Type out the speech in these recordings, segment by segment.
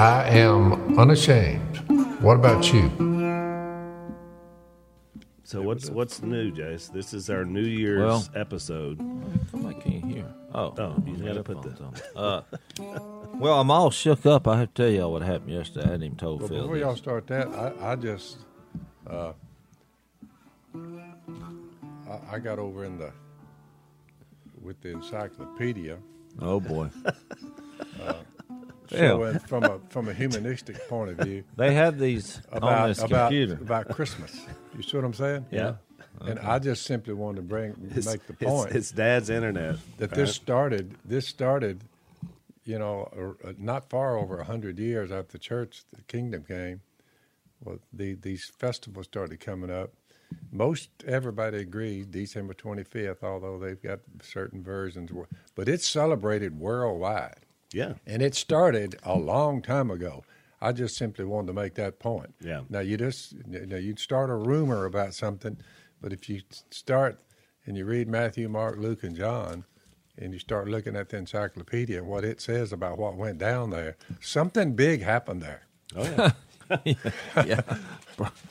I am unashamed. What about you? So what's what's new, Jase? This is our New Year's Well- episode. Come I can't hear. Oh, Oh, you gotta put the- on. Uh, well, I'm all shook up. I have to tell y'all what happened yesterday. I hadn't even told Well, Phil. before this. y'all start that, I, I just, uh, I, I got over in the with the encyclopedia. Oh boy, So, from a from a humanistic point of view, they have these on about this about computer. about Christmas. You see what I'm saying? Yeah. And I just simply wanted to bring It's, make the point It's, Dad's internet. that right? this started. This started, you know, uh, not far over a hundred years after the church, the kingdom came. Well, the, these festivals started coming up. Most everybody agrees December 25th, although they've got certain versions, but it's celebrated worldwide. Yeah. And it started a long time ago. I just simply wanted to make that point. Yeah. Now you just you know you start a rumor about something, but if you start and you read Matthew, Mark, Luke, and John, and you start looking at the encyclopedia and what it says about what went down there, something big happened there. Oh yeah. yeah.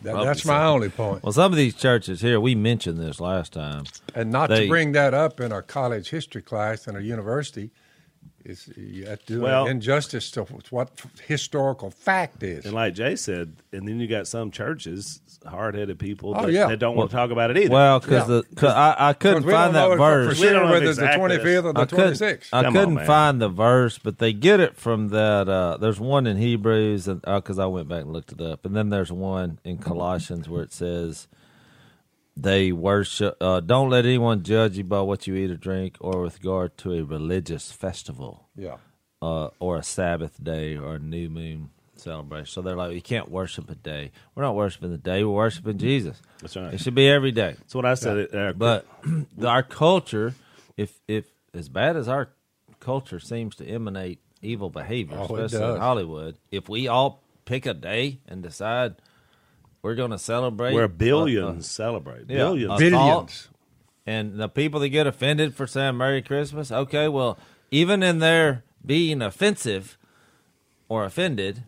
That, Probably that's so. my only point. Well, some of these churches here, we mentioned this last time. And not they- to bring that up in a college history class in a university is you have to do Well- injustice to what historical fact is. and like Jay said, and then you got some churches, hard headed people Oh, that, yeah. that don't want to talk about it either. Well, because Yeah. the I, I couldn't find that if for verse. We don't sure know whether if it's the 25th or the I couldn't, 26th. I Come couldn't man. find the verse, but they get it from that. Uh, there's one in Hebrews, and because I went back and looked it up, and then there's one in Colossians where it says they worship. Uh, don't let anyone judge you by what you eat or drink, or with regard to a religious festival, Yeah. uh, or a Sabbath day, or a new moon celebration. So they're like, you can't worship a day. We're not worshiping the day. We're worshiping Jesus. That's right. It should be every day. That's what I said. Uh, But our culture, if if as bad as our culture seems to emanate evil behavior, Oh, especially in. Hollywood, if we all pick a day and decide we're going to celebrate, where uh, billions uh, celebrate. yeah, Billions. uh, Billions. and the people that get offended for saying Merry Christmas, okay, well, even in their being offensive or offended,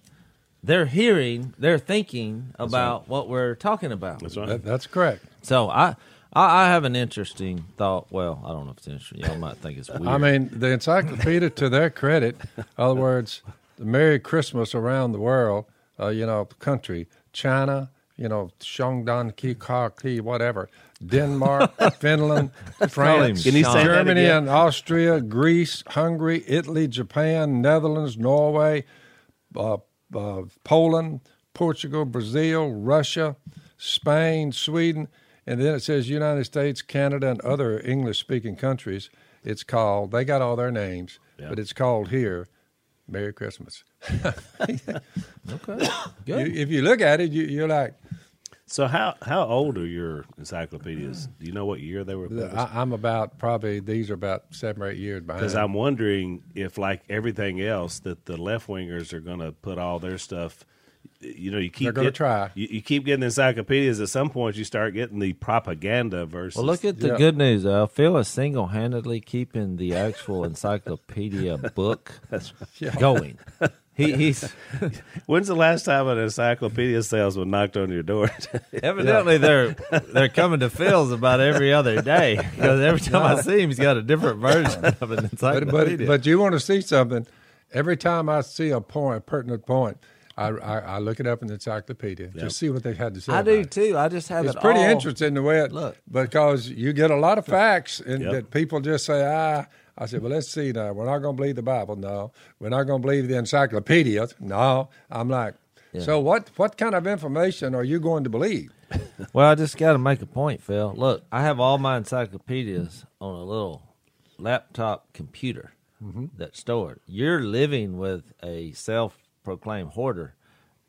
they're hearing, they're thinking about what we're talking about. That's right. That, that's correct. So I, I, I have an interesting thought. Well, I don't know if it's interesting. Y'all might think it's weird. I mean, the encyclopedia, to their credit, in other words, the Merry Christmas around the world, uh, you know, country, China, you know, Shandong, Ki, Ka, Ki, whatever, Denmark, Finland, France, Can you say that Germany, and Austria, Greece, Hungary, Italy, Japan, Netherlands, Norway, uh, uh, Poland, Portugal, Brazil, Russia, Spain, Sweden, and then it says United States, Canada, and other English-speaking countries. It's called. They got all their names, Yeah. but it's called here. Merry Christmas. okay, You, if you look at it, you, you're like, So how how old are your encyclopedias? Do you know what year they were published? I, I'm about probably these are about seven or eight years behind. Because I'm wondering if, like everything else, that the left wingers are going to put all their stuff. You know, you keep They're gonna try. You, you keep getting encyclopedias. At some point, you start getting the propaganda versus. Well, look at the Yeah. good news. though. Phil is single-handedly keeping the actual encyclopedia book going. He, he's When's the last time an encyclopedia salesman knocked on your door? evidently they're they're coming to Phil's about every other day because every time I see him, he's got a different version of an but, encyclopedia. but but you want to see something. Every time I see a point, a pertinent point, I, I, I look it up in the encyclopedia to see what they had to say. I about do it. too. I just have It's it pretty all- interesting the way it Look. because you get a lot of facts and Yep. that people just say ah. I said, well, let's see now. We're not going to believe the Bible. No, we're not going to believe the encyclopedia. No, I'm like, so what? What kind of information are you going to believe? Well, I just got to make a point, Phil. Look, I have all my encyclopedias on a little laptop computer that's stored. You're living with a self-proclaimed hoarder,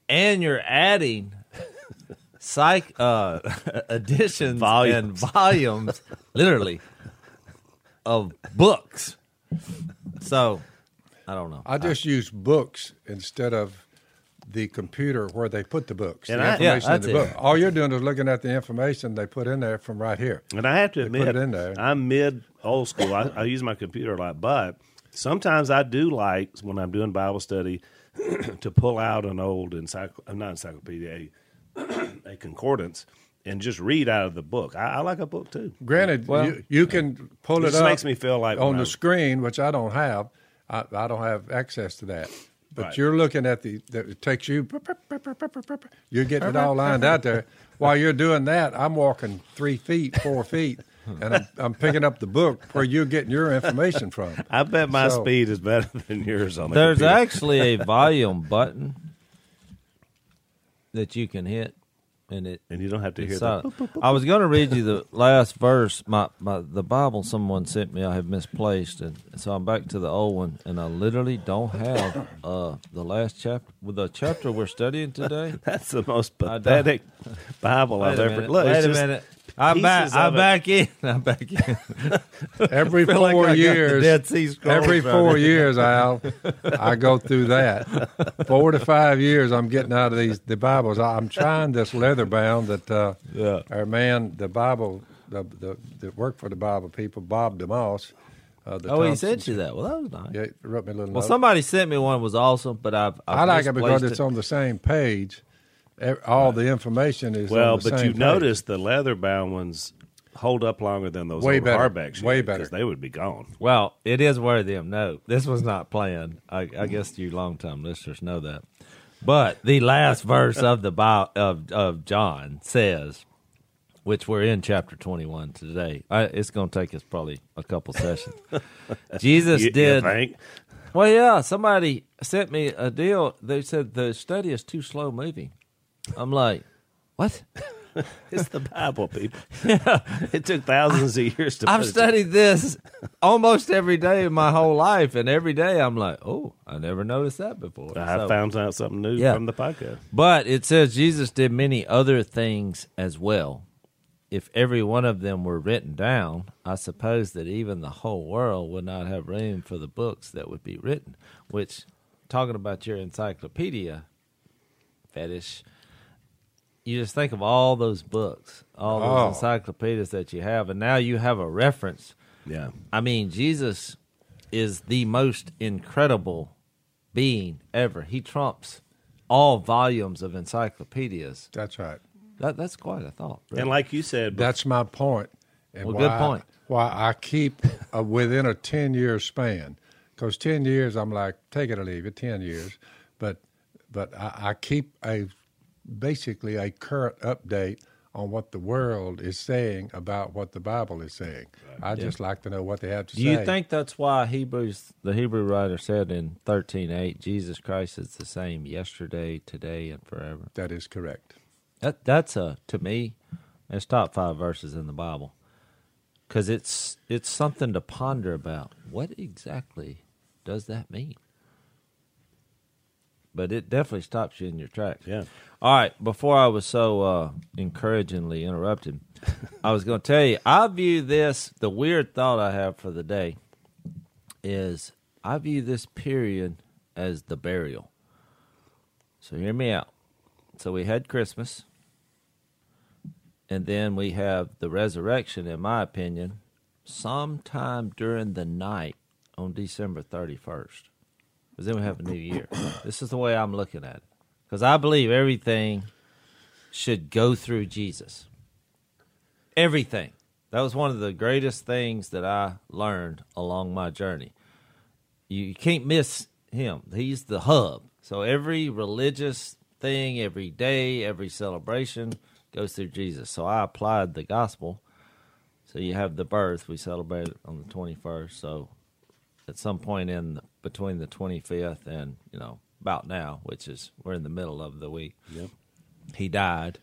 and you're adding psych uh, additions Volumes. and volumes, literally, of books. So, I don't know. I just use books instead of the computer where they put the books. And the I- Yeah, information in the that's book. it. All you're doing is looking at the information they put in there from right here. And I have to put admit, it in there. I'm mid old school. I, I use my computer a lot, but Sometimes I do like when I'm doing Bible study to pull out an old encycl- not encyclopedia, a, a concordance, and just read out of the book. I, I like a book too. Granted, Well- you, you can pull It it, just up makes me feel like on the I- screen, which I don't have. I, I don't have access to that. But Right. you're looking at the, the it takes you. You're getting it all lined out there. While you're doing that, I'm walking three feet, four feet, and I'm, I'm picking up the book where you're getting your information from. I bet my So- speed is better than yours on the There's computer. actually a volume button that you can hit, and it. and you don't have to hear that. I was going to read you the last verse. My, my the Bible someone sent me. I have misplaced, and so I'm back to the old one, and I literally don't have uh, the last chapter. With the chapter we're studying today. That's the most pathetic Bible I've ever. Look, Wait a minute. I'm back. I'm it. back in. I'm back in. Every like I four the years, Dead Sea Scrolls every four years, Al, I go through that. Four to five years, I'm getting out of these the Bibles. I'm trying this leather bound that uh, Yeah. our man, the Bible, the, the that worked for the Bible people, Bob DeMoss. Uh, the Oh, he sent you that. Well, that was nice. Yeah, he wrote me a little. Well, note. somebody sent me one. Was awesome, but I've, I've I like it because misplaced it's on the same page. E- All the information is well, on the but same you've page. noticed the leather bound ones hold up longer than those Way old better. hardback sheets Way better. because they would be gone. Well, it is worthy of note. This was not planned. I, I guess you long-time listeners know that. But the last verse of the Bi- of of John says, which we're in chapter twenty-one today. I, it's going to take us probably a couple sessions. Jesus You, you did. think? Well, yeah. Somebody sent me a deal. They said the study is too slow moving. I'm like, what? It's the Bible, people. It took thousands of years to. I've put it studied this almost every day of my whole life, and every day I'm like, oh, I never noticed that before. I So- found out something new Yeah. from the podcast. But it says Jesus did many other things as well. If every one of them were written down, I suppose that even the whole world would not have room for the books that would be written. Which, talking about your encyclopedia fetish, you just think of all those books, all those Oh. encyclopedias that you have, and now you have a reference Yeah. I mean, Jesus is the most incredible being ever. He trumps all volumes of encyclopedias. That's right. That that's quite a thought. really. And like you said, That's my point. And Well, why, good point. Why I keep uh, within a ten year span, because ten years I'm like take it or leave it. Ten years, but but I, I keep a basically a current update on what the world is saying about what the Bible is saying. I just like to know what they have to Do say. you think that's why Hebrews the Hebrew writer said in thirteen eight, Jesus Christ is the same yesterday, today, and forever? that is correct? That that's a to me, it's top five verses in the Bible, because it's it's something to ponder about. What exactly does that mean? But it definitely stops you in your tracks. Yeah. All right. Before I was so uh, encouragingly interrupted, I was going to tell you I view this. The weird thought I have for the day is I view this period as the burial. So hear me out. So we had Christmas, and then we have the resurrection, in my opinion, sometime during the night on December 31st. Because then we have a new year. this is the way I'm looking at it. Because I believe everything should go through Jesus. Everything. That was one of the greatest things that I learned along my journey. You, can't miss him. He's the hub. So every religious thing, every day, every celebration goes through Jesus. So I applied the gospel. So you have the birth. We celebrate it on the 21st. So at some point in the, between the 25th and, you know, about now, which is we're in the middle of the week, Yep. he died.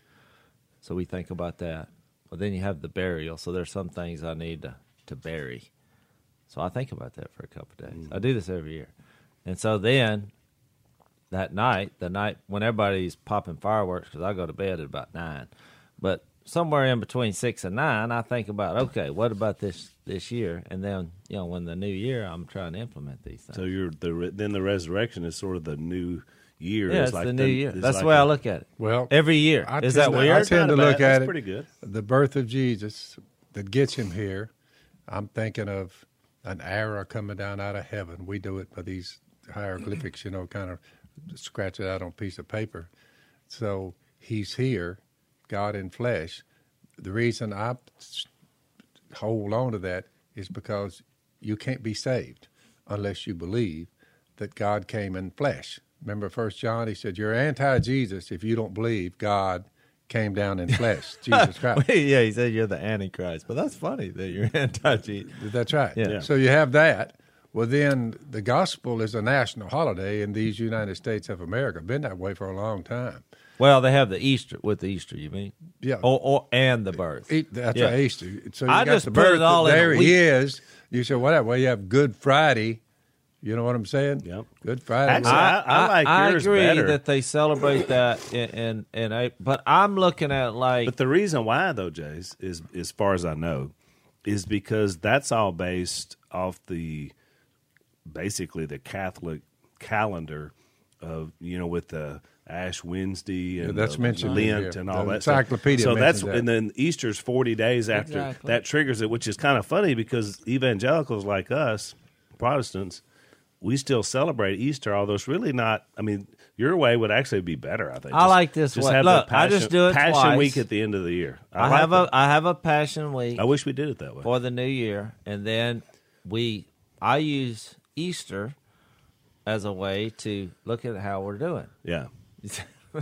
So we think about that. But then you have the burial. So there's some things I need to, to bury. So I think about that for a couple of days. Mm-hmm. I do this every year. And so then that night, the night when everybody's popping fireworks, because I go to bed at about nine, but somewhere in between six and nine, I think about okay, what about this this year? And then you know, when the new year, I'm trying to implement these things. So you're the then the resurrection is sort of the new year. yeah, It's it's like the new year. That's like the way I I look at it. Well, Every year. I Is tend that to- weird? I tend to look at that's it. pretty good. the birth of Jesus that gets him here, I'm thinking of an arrow coming down out of heaven. We do it by these hieroglyphics, you know, kind of scratch it out on a piece of paper. So he's here, God in flesh. The reason I hold on to that is because you can't be saved unless you believe that God came in flesh. Remember First John, he said, You're anti Jesus if you don't believe God came down in flesh, Jesus Christ. yeah, he said you're the Antichrist, but that's funny that you're anti-Jesus. That's right. Yeah. So you have that. Well, then the gospel is a national holiday in these United States of America. Been that way for a long time. Well, they have the Easter with the Easter. You mean? Yeah. Or, or and the birth. Eat, that's Yeah. right, Easter. So you I got just the put it birth. all in a there week. he is. You say, well, well, you have Good Friday. You know what I'm saying? Yep. Good Friday. Actually, I- I like I yours agree better. that they celebrate that, in, in, in a, but I'm looking at like But the reason why, though, Jase, is as far as I know, is because that's all based off the basically the Catholic calendar of you know with the Ash Wednesday and Yeah, that's uh, the mentioned Lent in and all The that. stuff. encyclopedia So that's that. and then Easter's forty days after Exactly. that triggers it, which is kind of funny because evangelicals like us, Protestants, we still celebrate Easter, although it's really not. I mean, your way would actually be better. I think. I like this Just way. have Look, the I just do it Passion twice. Week at the end of the year. I, like have that. a I have a passion week I wish we did it that way. for the new year, and then we I use Easter as a way to look at how we're doing. Yeah,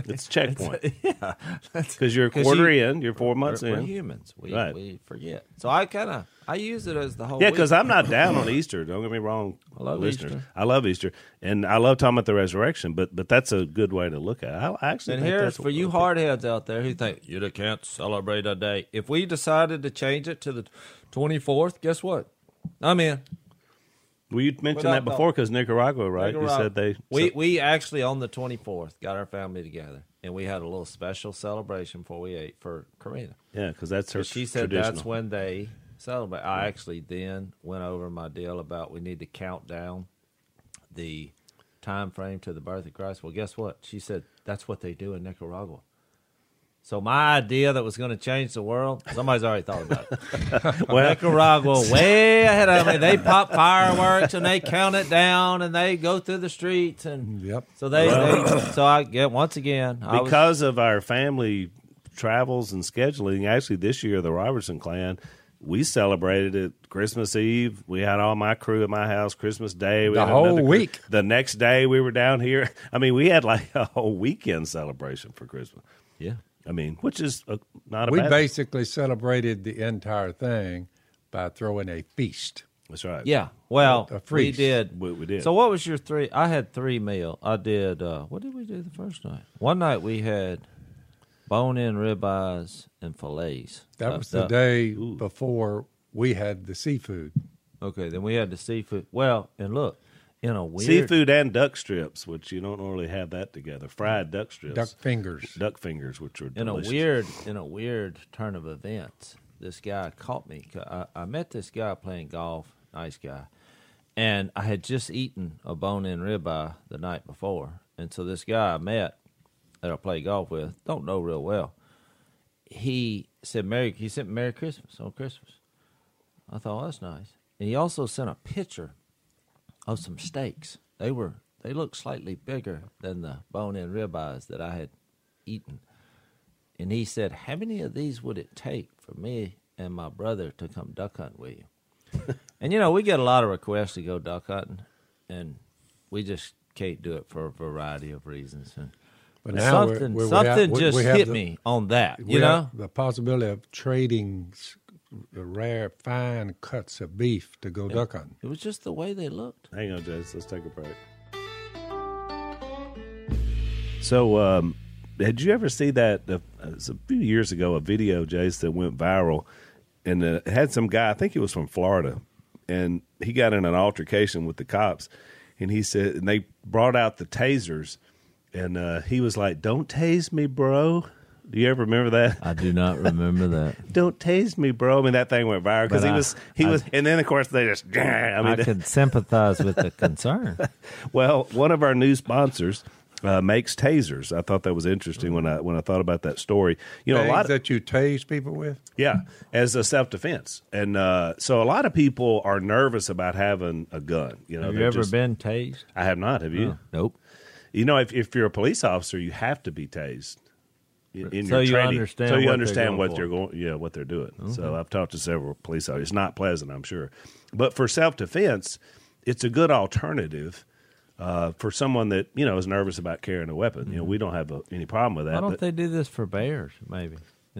it's checkpoint yeah, because you're a quarter you- in, you're four months we're, we're humans. We Right. we forget. So I kind of I use it as the whole. Yeah, because I'm not down on Easter. Don't get me wrong, I love listeners. Easter. I love Easter, and I love talking about the resurrection. But but that's a good way to look at it. I I actually And here's for you hardheads out there who think you can't celebrate a day. If we decided to change it to the 24th, guess what? I'm in. Well, you mentioned that before because Nicaragua, right? You said they. We so- we actually on the 24th got our family together and we had a little special celebration before we ate for Karina. yeah, because that's her. She said that's when they celebrate. I actually then went over my deal about we need to count down the time frame to the birth of Christ. Well, guess what? She said that's what they do in Nicaragua. So my idea that was going to change the world, somebody's already thought about it. Well, Nicaragua way ahead of me. They pop fireworks and they count it down and they go through the streets and Yep. so they, they so I get once again I was- because of our family travels and scheduling, actually this year the Robertson clan, we celebrated it Christmas Eve. We had all my crew at my house Christmas Day. We The had whole another crew. week. The next day we were down here. I mean, we had like a whole weekend celebration for Christmas. yeah. I mean, which is a, not a We bad. basically celebrated the entire thing by throwing a feast. That's right. Yeah. Well, A we did. We- we did. So what was your three? I had three meal. I did. uh What did we do the first night? One night we had bone-in ribeyes and fillets. That Uh, was the uh, day before we had the seafood. Okay, then we had the seafood. Well, and look, in a weird Seafood and duck strips, which you don't normally have that together. Fried duck strips, Duck fingers. duck fingers, which are in delicious. a weird in a weird turn of events, this guy caught me. I, I met this guy playing golf, nice guy, and I had just eaten a bone-in ribeye the night before, and so this guy I met that I play golf with, don't know real well. He said Merry. He sent Merry Christmas on Christmas. I thought well, that's nice, and he also sent a picture of some steaks. They were they looked slightly bigger than the bone-in ribeyes that I had eaten. And he said, How many of these would it take for me and my brother to come duck hunting with you? and you know, we get a lot of requests to go duck hunting, and we just can't do it for a variety of reasons. And But now we're- something we're- we have- we- just we have hit the- me on that. You know? the possibility of trading rare, fine cuts of beef to go duck hunting. It was just the way they looked. Hang on, Jase. Let's take a break. So, um, had you ever see that? Uh, it was a few years ago, a video, Jase, that went viral, and uh, had some guy. I think he was from Florida, and he got in an altercation with the cops, and he said, and they brought out the tasers, and uh, he was like, "Don't tase me, bro." Do you ever remember that? I do not remember that. Don't tase me, bro. I mean, that thing went viral because he I- was he I- was, and then of course they just. I mean, I, mean, can sympathize with the concern. Well, one of our new sponsors uh, makes tasers. I thought that was interesting when I when I thought about that story. You know, a lot of, that you tase people with. yeah, as a self defense, and uh, so a lot of people are nervous about having a gun. You know, Have you they're ever just- been tased? I have not. Have you? Nope. You know, if if you're a police officer, you have to be tased. In, So your you training. understand so you what they're understand going what for. they're going, yeah, what they're doing. So I've talked to several police officers. It's not pleasant, I'm sure, but for self defense, it's a good alternative uh, for someone that you know is nervous about carrying a weapon. You know, we don't have a, any problem with that. Why don't but- they do this for bears? Maybe.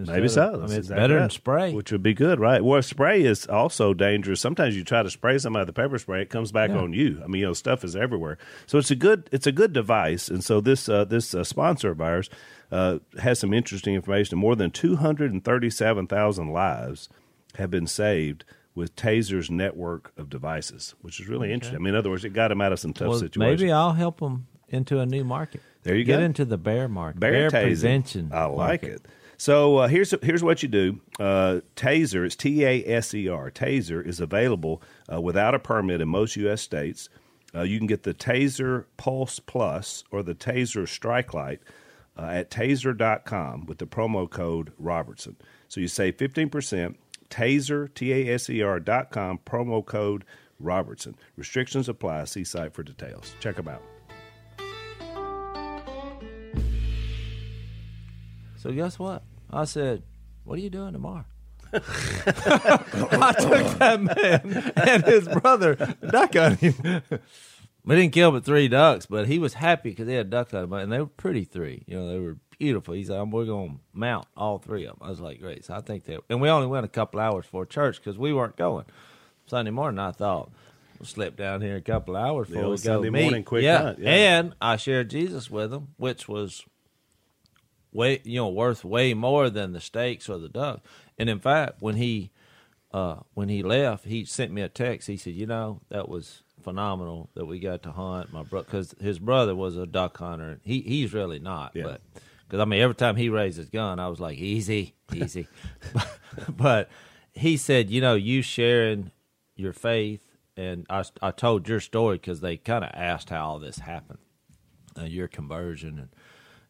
Maybe of- so. I mean, it's exactly better than spray. which would be good, right? Well, spray is also dangerous. Sometimes you try to spray somebody with a pepper spray, it comes back Yeah. on you. I mean, you know, stuff is everywhere. So it's a good it's a good device. And so this uh, this uh, sponsor of ours uh, has some interesting information. More than two hundred and thirty seven thousand lives have been saved with Taser's network of devices, which is really interesting. I mean, in other words, it got them out of some tough well, situations. maybe I'll help them into a new market. There you Get go. into the bear market. Bear, tasing. prevention. I like market. it. So uh, here's here's what you do. Uh, Taser, it's T A S E R. Taser is available uh, without a permit in most U.S. states. Uh, you can get the Taser Pulse Plus or the Taser Strike Light uh, at taser.com with the promo code Robertson. So you save 15%. Taser, T A S E R dot com, promo code Robertson. Restrictions apply. See site for details. Check them out. So guess what? I said, "What are you doing tomorrow?" I took that man and his brother duck hunting. we didn't kill but three ducks, but he was happy because they had duck hunting, and they were pretty three. You know, they were beautiful. He's like, "We're going to mount all three of them." I was like, "Great!" So I think that, and we only went a couple hours for church because we weren't going Sunday morning. I thought. We'll slip down here a couple hours before old we go Sunday meet. morning quick yeah. hunt, yeah. and I shared Jesus with them, which was way you know worth way more than the steaks or the duck. And in fact, when he uh, when he left, he sent me a text. He said, "You know, that was phenomenal that we got to hunt my brother because his brother was a duck hunter. He he's really not, Yeah. but because I mean, every time he raised his gun, I was like, easy, easy. but he said, you know, you sharing your faith, and I I told your story because they kind of asked how all this happened, uh, your conversion, and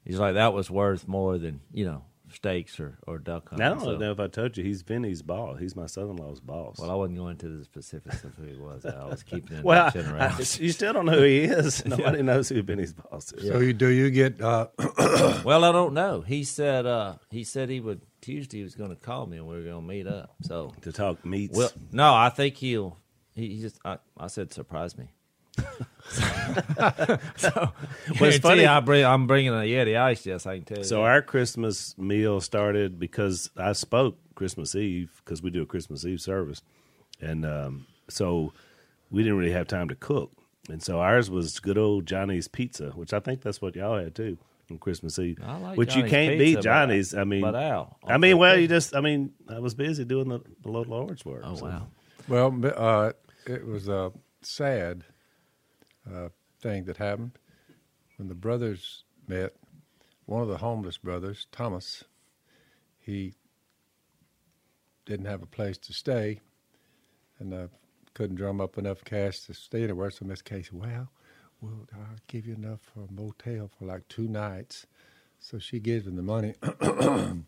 he's like, that was worth more than you know steaks or or duck hunting. I don't So- know if I told you he's Vinny's boss. He's my son-in-law's boss. Well, I wasn't going into the specifics of who he was. I was keeping it Well, in I- around. you still don't know who he is. Nobody knows who Vinny's boss is. So you, do you get? Uh, Well, I don't know. He said uh, he said he would Tuesday. He was going to call me and we were going to meet up. So, To talk meats. well, no, I think he'll. He, he just. I, I said surprise me. so, Well, it's funny- I bring, I'm bringing a Yeti ice. Yes, I can tell you. so that. our Christmas meal started because I spoke Christmas Eve because we do a Christmas Eve service, and um, so we didn't really have time to cook, and so ours was good old Johnny's Pizza, which I think that's what y'all had too on Christmas Eve. I like which you can't Pizza, beat but- Johnny's. I mean, but Al, I mean, well, you just. I mean, I was busy doing the, the Lord's work. Oh so. wow. well, uh, it was a sad uh, thing that happened when the brothers met. One of the homeless brothers, Thomas, he didn't have a place to stay, and uh, couldn't drum up enough cash to stay anywhere. So Miss Casey, well, well, I'll give you enough for a motel for like two nights. So she gives him the money.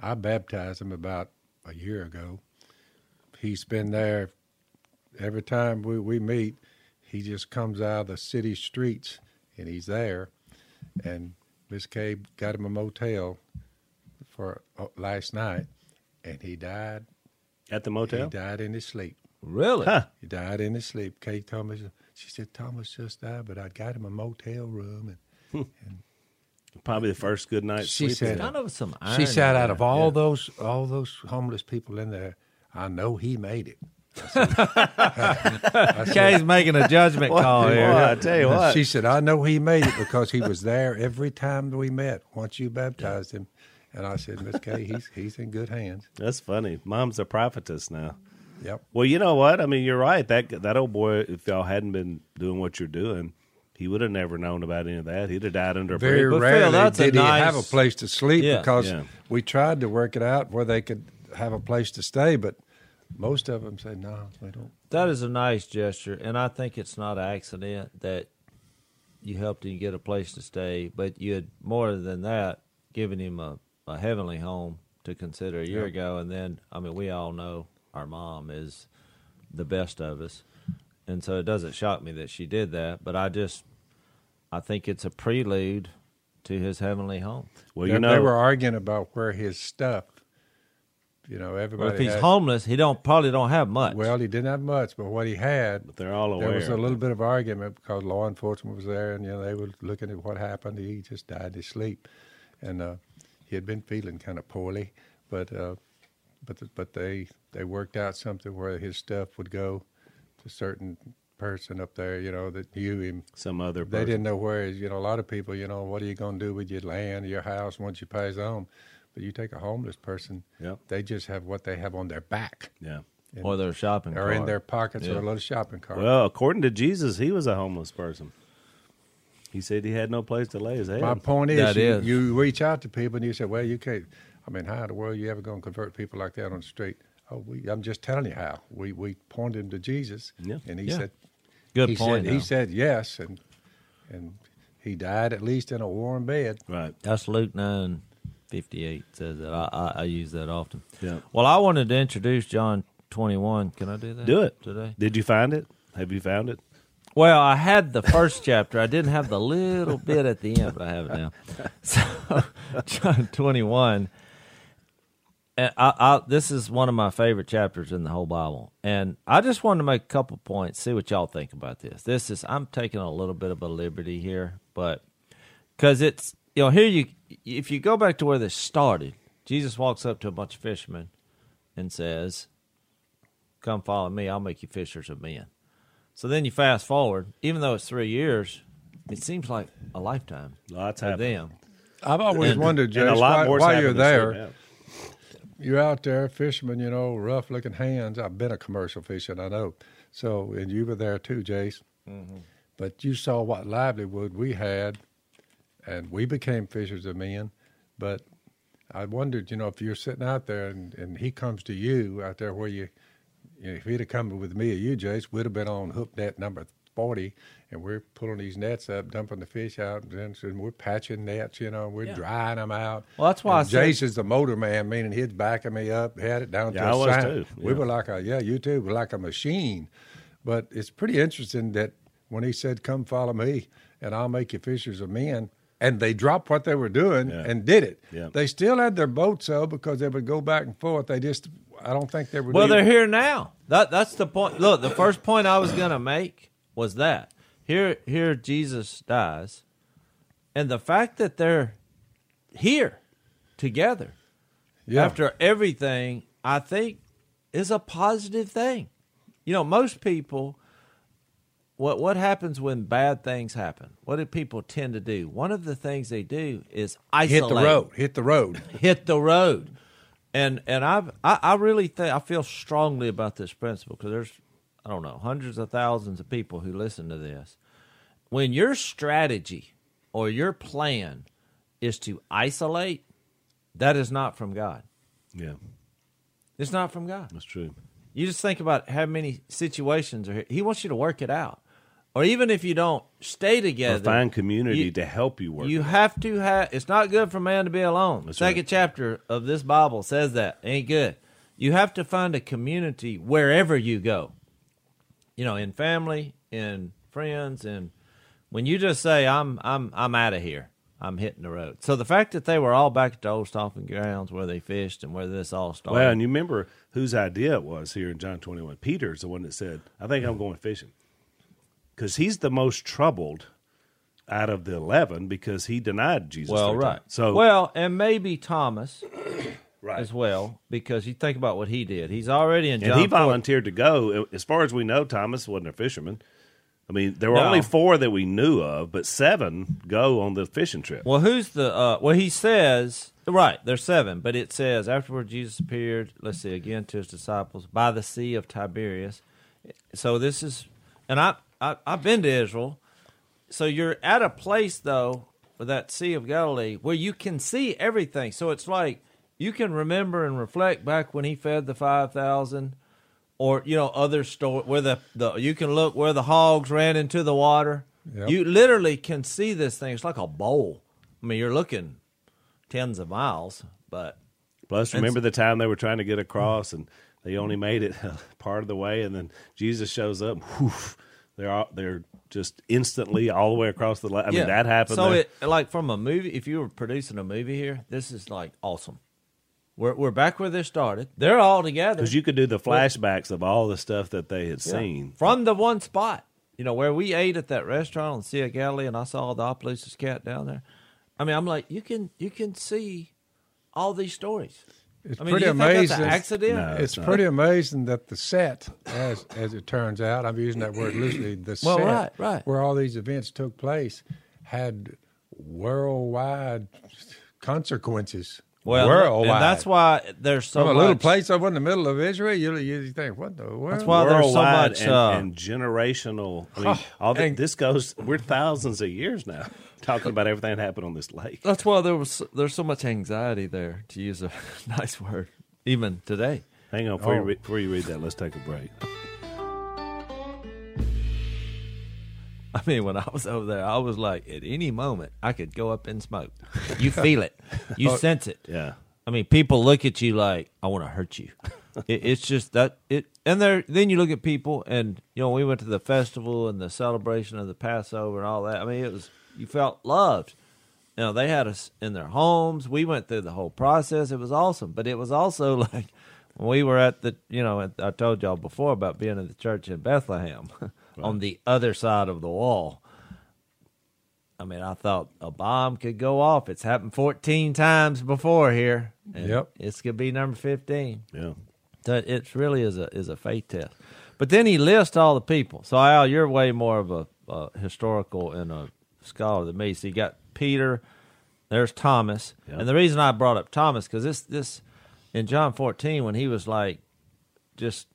I baptized him about a year ago. He's been there every time we, we meet. He just comes out of the city streets and he's there. And Miss Kay got him a motel for uh, last night, and he died. At the motel. He died in his sleep. Really? Huh. He died in his sleep. Kay Thomas, she said Thomas just died, but I got him a motel room, and Probably the first good night. She sleep said- in. Kind of some. she irony said, out of all yeah. those all those homeless people in there, I know he made it. Kay's making a judgment call Boy, here. I tell you what. She said, I know he made it because he was there every time we met once you baptized him. And I said, Miss Kay, he's he's in good hands. That's funny. Mom's a prophetess now. Yep. Well, you know what? I mean, you're right. That that old boy, if y'all hadn't been doing what you're doing, he would have never known about any of that. He'd have died under a Very bridge. But Phil, rarely that's a did he nice- have a place to sleep Yeah. because Yeah. we tried to work it out where they could have a place to stay, but most of them said, no, they don't. That is a nice gesture, and I think it's not an accident that you helped him get a place to stay, but you had more than that given him a, a heavenly home to consider a year Yep. ago. And then, I mean, we all know our mom is the best of us, and so it doesn't shock me that she did that. But I just, I think it's a prelude to his heavenly home. Well, they, you know, they were arguing about where his stuff. You know, Well, everybody. if he's had- homeless, he don't probably don't have much. Well, he didn't have much, but what he had, they're all aware. there was a little bit of argument because law enforcement was there, and you know they were looking at what happened. He just died in his sleep, and uh, he had been feeling kind of poorly, but uh, but but they they worked out something where his stuff would go to certain person up there, you know, that knew him. Some other. They didn't know where. his- You know, a lot of people, you know, what are you going to do with your land, your house once you pass on? But you take a homeless person, Yep. they just have what they have on their back Yeah. or their shopping cart. or in their pockets or Yeah. a little shopping cart. Well, according to Jesus, he was a homeless person. He said he had no place to lay his head. My point is, That you, is. you reach out to people and you say, "Well, you can't." I mean, how in the world you ever going to convert people like that on the street? Oh, we, I'm just telling you how. We we pointed him to Jesus, Yeah. and he Yeah. said, Good he point. Said, he said yes, and and he died at least in a warm bed. right. That's Luke nine fifty eight says that. I, I I use that often. Yeah. Well, I wanted to introduce John twenty one. Can I do that? Do it today. Did you find it? Have you found it? Well, I had the first chapter. I didn't have the little bit at the end, but I have it now. So, John 21. And I, I, this is one of my favorite chapters in the whole Bible. And I just wanted to make a couple points, see what y'all think about this. This is, I'm taking a little bit of a liberty here, but because it's, you know, here you, if you go back to where this started, Jesus walks up to a bunch of fishermen and says, Come follow me, I'll make you fishers of men. So then you fast forward, even though it's three years, it seems like a lifetime Lots to happened. them. I've always And- wondered, And a Jase, lot why, more you're there, Yeah. you're out there fisherman, you know, rough looking hands. I've been a commercial fishing, I know. So, and you were there too, Jase. Mm-hmm. But you saw what livelihood we had, and we became fishers of men. But I wondered, you know, if you're sitting out there and, and he comes to you out there where you, you know, if he'd have come with me or you, Jase, we'd have been on hook net number 40, and we're pulling these nets up, dumping the fish out, and, and we're patching nets, you know, we're Yeah. drying them out. Well, that's why And I said- Jase is the motor man, meaning he'd backing me up, had it down Yeah, to I a was sign. too, We were like a yeah, you too, were like a machine. But it's pretty interesting that when he said, "Come follow me, and I'll make you fishers of men," and they dropped what they were doing Yeah. and did it. Yeah. They still had their boats though because they would go back and forth. They just, I don't think they were. Well, they're here now. That that's the point. Look, the first point I was going to make was that here here Jesus dies, and the fact that they're here together Yeah. after everything, I think is a positive thing. You know, most people what what happens when bad things happen? What do people tend to do? One of the things they do is isolate hit the road, hit the road. hit the road. And and I've, I I really think I feel strongly about this principle because there's I don't know hundreds of thousands of people who listen to this. When your strategy or your plan is to isolate, that is not from God. Yeah, It's not from God. that's true. You just think about how many situations are here. He wants you to work it out, or even if you don't stay Or together, find community you- to help you work. You have to have. It's not good for man to be alone. That's Second right. chapter of this Bible says that ain't good. You have to find a community wherever you go. You know, in family, in friends, and when you just say, "I'm, I'm, I'm out of here. I'm hitting the road." So the fact that they were all back at the old stomping grounds where they fished and where this all started. Well, and you remember whose idea it was here in John 21. Peter's the one that said, I think I'm going fishing. Because he's the most troubled out of the 11 because he denied Jesus. well, right. times. So, well, and maybe Thomas right. as well because you think about what he did. He's already in And John he 4 volunteered to go. As far as we know, Thomas wasn't a fisherman. I mean, there were No. only four that we knew of, but seven go on the fishing trip. Well, who's the? Uh, well, he says right. There's seven, but it says afterward Jesus appeared. Let's see again to his disciples by the Sea of Tiberias. So this is, and I, I I've been to Israel. So you're at a place though with that Sea of Galilee where you can see everything. So it's like you can remember and reflect back when he fed the five thousand or you know other story where the, the you can look where the hogs ran into the water Yep. You literally can see this thing. It's like a bowl. I mean, you're looking tens of miles, but Plus, remember the time they were trying to get across and they only made it part of the way, and then Jesus shows up. They're all, they're just instantly all the way across the. La- I mean, that happened. So there. it like from a movie. If you were producing a movie here, this is like awesome. We're we're back where they started. They're all together because you could do the flashbacks of all the stuff that they had Yeah. seen. from the one spot. You know where we ate at that restaurant on Sea of Galilee, and I saw the Opelousas cat down there. I mean, I'm like, you can you can see all these stories. It's I mean, pretty do you think amazing. that's an accident? No. It's it's pretty amazing that the set, as as it turns out, I'm using that word loosely. The Well, set right, right. where all these events took place had worldwide consequences. Well, worldwide. and that's why there's so From a much. little place over in the middle of Israel, you you think, what the world? That's why there's so much, and, uh, and generational. I mean, Oh, all the, and- this goes. We're thousands of years now talking about everything that happened on this lake. That's why there was there's so much anxiety there, to use a nice word, even today. Hang on, before, you Oh. re- before you read that, let's take a break. I mean, when I was over there, I was like, at any moment, I could go up in smoke. You feel it, you Oh. sense it. Yeah, I mean, people look at you like, I want to hurt you. it, it's just that it, and there. Then you look at people, and you know, we went to the festival and the celebration of the Passover and all that. I mean, it was you felt loved. You know, they had us in their homes. We went through the whole process. It was awesome, but it was also like when we were at the. You know, I told y'all before about being at the church in Bethlehem, on the other side of the wall. I mean, I thought a bomb could go off. It's happened 14 times before here. and Yep. It's going to be number 15. yeah. So it really is a is a faith test. But then he lists all the people. So Al, you're way more of a, a historical and a scholar than me. So you got Peter, there's Thomas, Yep. and the reason I brought up Thomas because this this in John 14 when he was like, just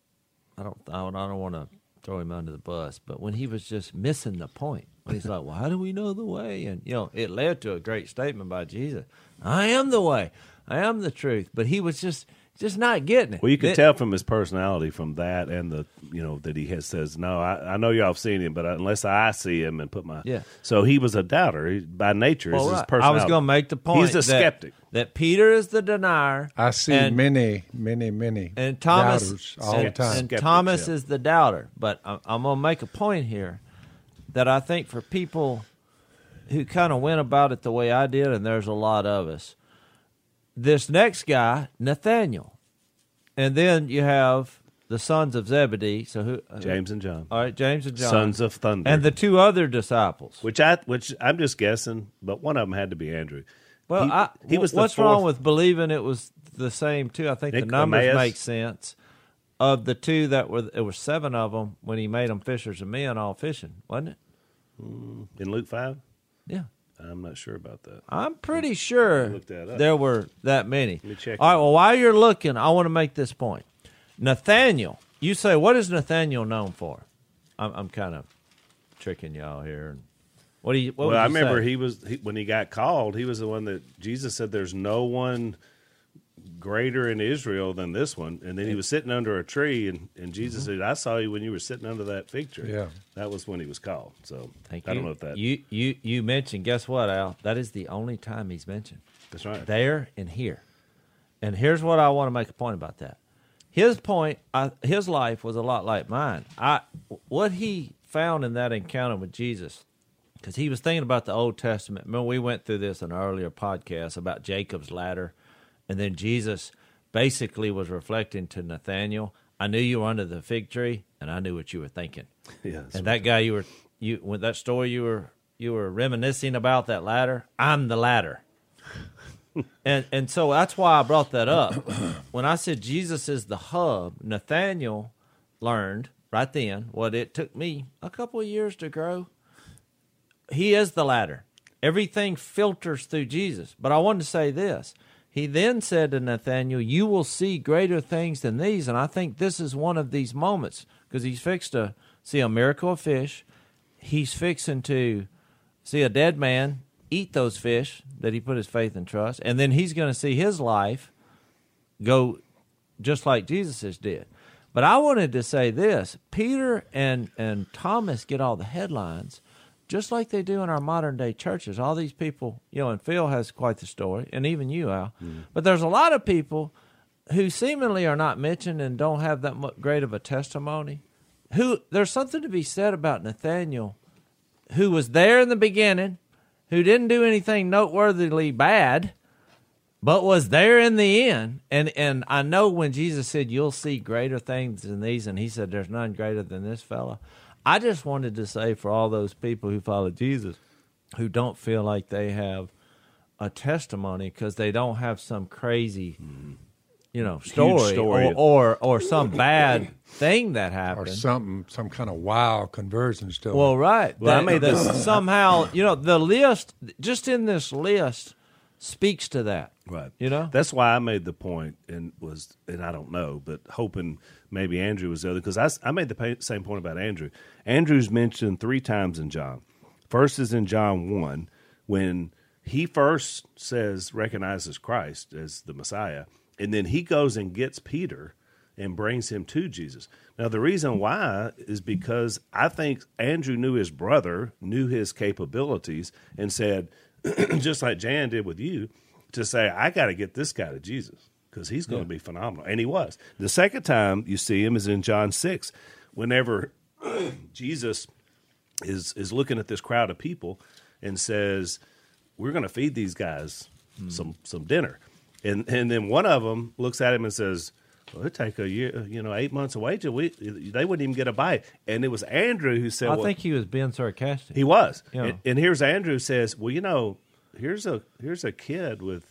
I don't I don't, I don't want to throw him under the bus, but when he was just missing the point, when he's like, "Well, how do we know the way?" and you know, it led to a great statement by Jesus: "I am the way, I am the truth," but he was just just not getting it. Well, you can It- tell from his personality from that and the you know that he has says no. I, I know y'all have seen him, but unless I see him and put my Yeah. So he was a doubter he, by nature. Well, is his right. I was going to make the point. He's a that- skeptic. That Peter is the denier. I see and, many, many, many and Thomas doubters all and, the time. and Skeptics, Thomas yeah. is the doubter. But I'm, I'm going to make a point here that I think for people who kind of went about it the way I did, and there's a lot of us. This next guy, Nathaniel, and then you have the sons of Zebedee. So who? uh, James and John, All right, James and John, sons of thunder, and the two other disciples. which I which I'm just guessing, but one of them had to be Andrew. Well, he, I, he was the what's wrong with believing it was the same two? I think the Nick numbers Emmaus? make sense. Of the two that were, it was seven of them when he made them fishers of men, all fishing, wasn't it? in Luke five? Yeah, I'm not sure about that. I'm pretty sure that up. there were that many. me check All right. Well, while you're looking, I want to make this point. Nathaniel, you say, what is Nathaniel known for? I'm, I'm kind of tricking y'all here. What do you? What well, I remember say? he was he, when he got called. He was the one that Jesus said, "There's no one greater in Israel than this one." And then he was sitting under a tree, and, and Jesus Mm-hmm. said, "I saw you when you were sitting under that fig tree." Yeah. that was when he was called. So Thank I you. don't know if that. you you you mentioned. Guess what, Al? That is the only time he's mentioned. that's right. there and here. And here's what I want to make a point about that. His point, I, his life was a lot like mine. I what he found in that encounter with Jesus, because he was thinking about the Old Testament. Remember, we went through this in an earlier podcast about Jacob's ladder, and then Jesus basically was reflecting to Nathaniel. I knew you were under the fig tree, and I knew what you were thinking. yeah, And that guy you were you with that story you were you were reminiscing about that ladder. I'm the ladder. and and so that's why I brought that up. When I said Jesus is the hub, Nathaniel learned right then what it took me a couple of years to grow. He is the ladder. Everything filters through Jesus. But I wanted to say this. He then said to Nathaniel, You will see greater things than these. And I think this is one of these moments because he's fixed to see a miracle of fish. He's fixing to see a dead man eat those fish that he put his faith and trust. And then he's going to see his life go just like Jesus did. But I wanted to say this Peter and, and Thomas get all the headlines. Just like they do in our modern day churches. All these people, you know, and Phil has quite the story, and even you, Al. Mm-hmm. But there's a lot of people who seemingly are not mentioned and don't have that much great of a testimony. Who there's something to be said about Nathaniel, who was there in the beginning, who didn't do anything noteworthily bad, but was there in the end. And and I know when Jesus said, "You'll see greater things than these," and he said, "There's none greater than this fella." I just wanted to say for all those people who follow Jesus, who don't feel like they have a testimony because they don't have some crazy, you know, story, story. Or, or or some bad thing that happened or something, some kind of wow conversion story. Well, right. Well, I That- made that this- somehow. You know, the list just in this list speaks to that. Right. You know. That's why I made the point and was, and I don't know, but hoping maybe Andrew was the other because I, I made the same point about Andrew. Andrew's mentioned three times in John. First is in John 1 when he first says, recognizes Christ as the Messiah, and then he goes and gets Peter and brings him to Jesus. Now, the reason why is because I think Andrew knew his brother, knew his capabilities, and said, just like Jan did with you, to say, I got to get this guy to Jesus because he's going to be phenomenal. And he was. The second time you see him is in John 6, whenever Jesus is, is looking at this crowd of people and says, We're going to feed these guys hmm. some, some dinner. And, and then one of them looks at him and says, well, it'd take a year, uh, you know, eight months away till we, they wouldn't even get a bite. And it was Andrew who said, I well, think he was being sarcastic. he was. Yeah. And, and here's Andrew says, "Well, you know, here's a here's a kid with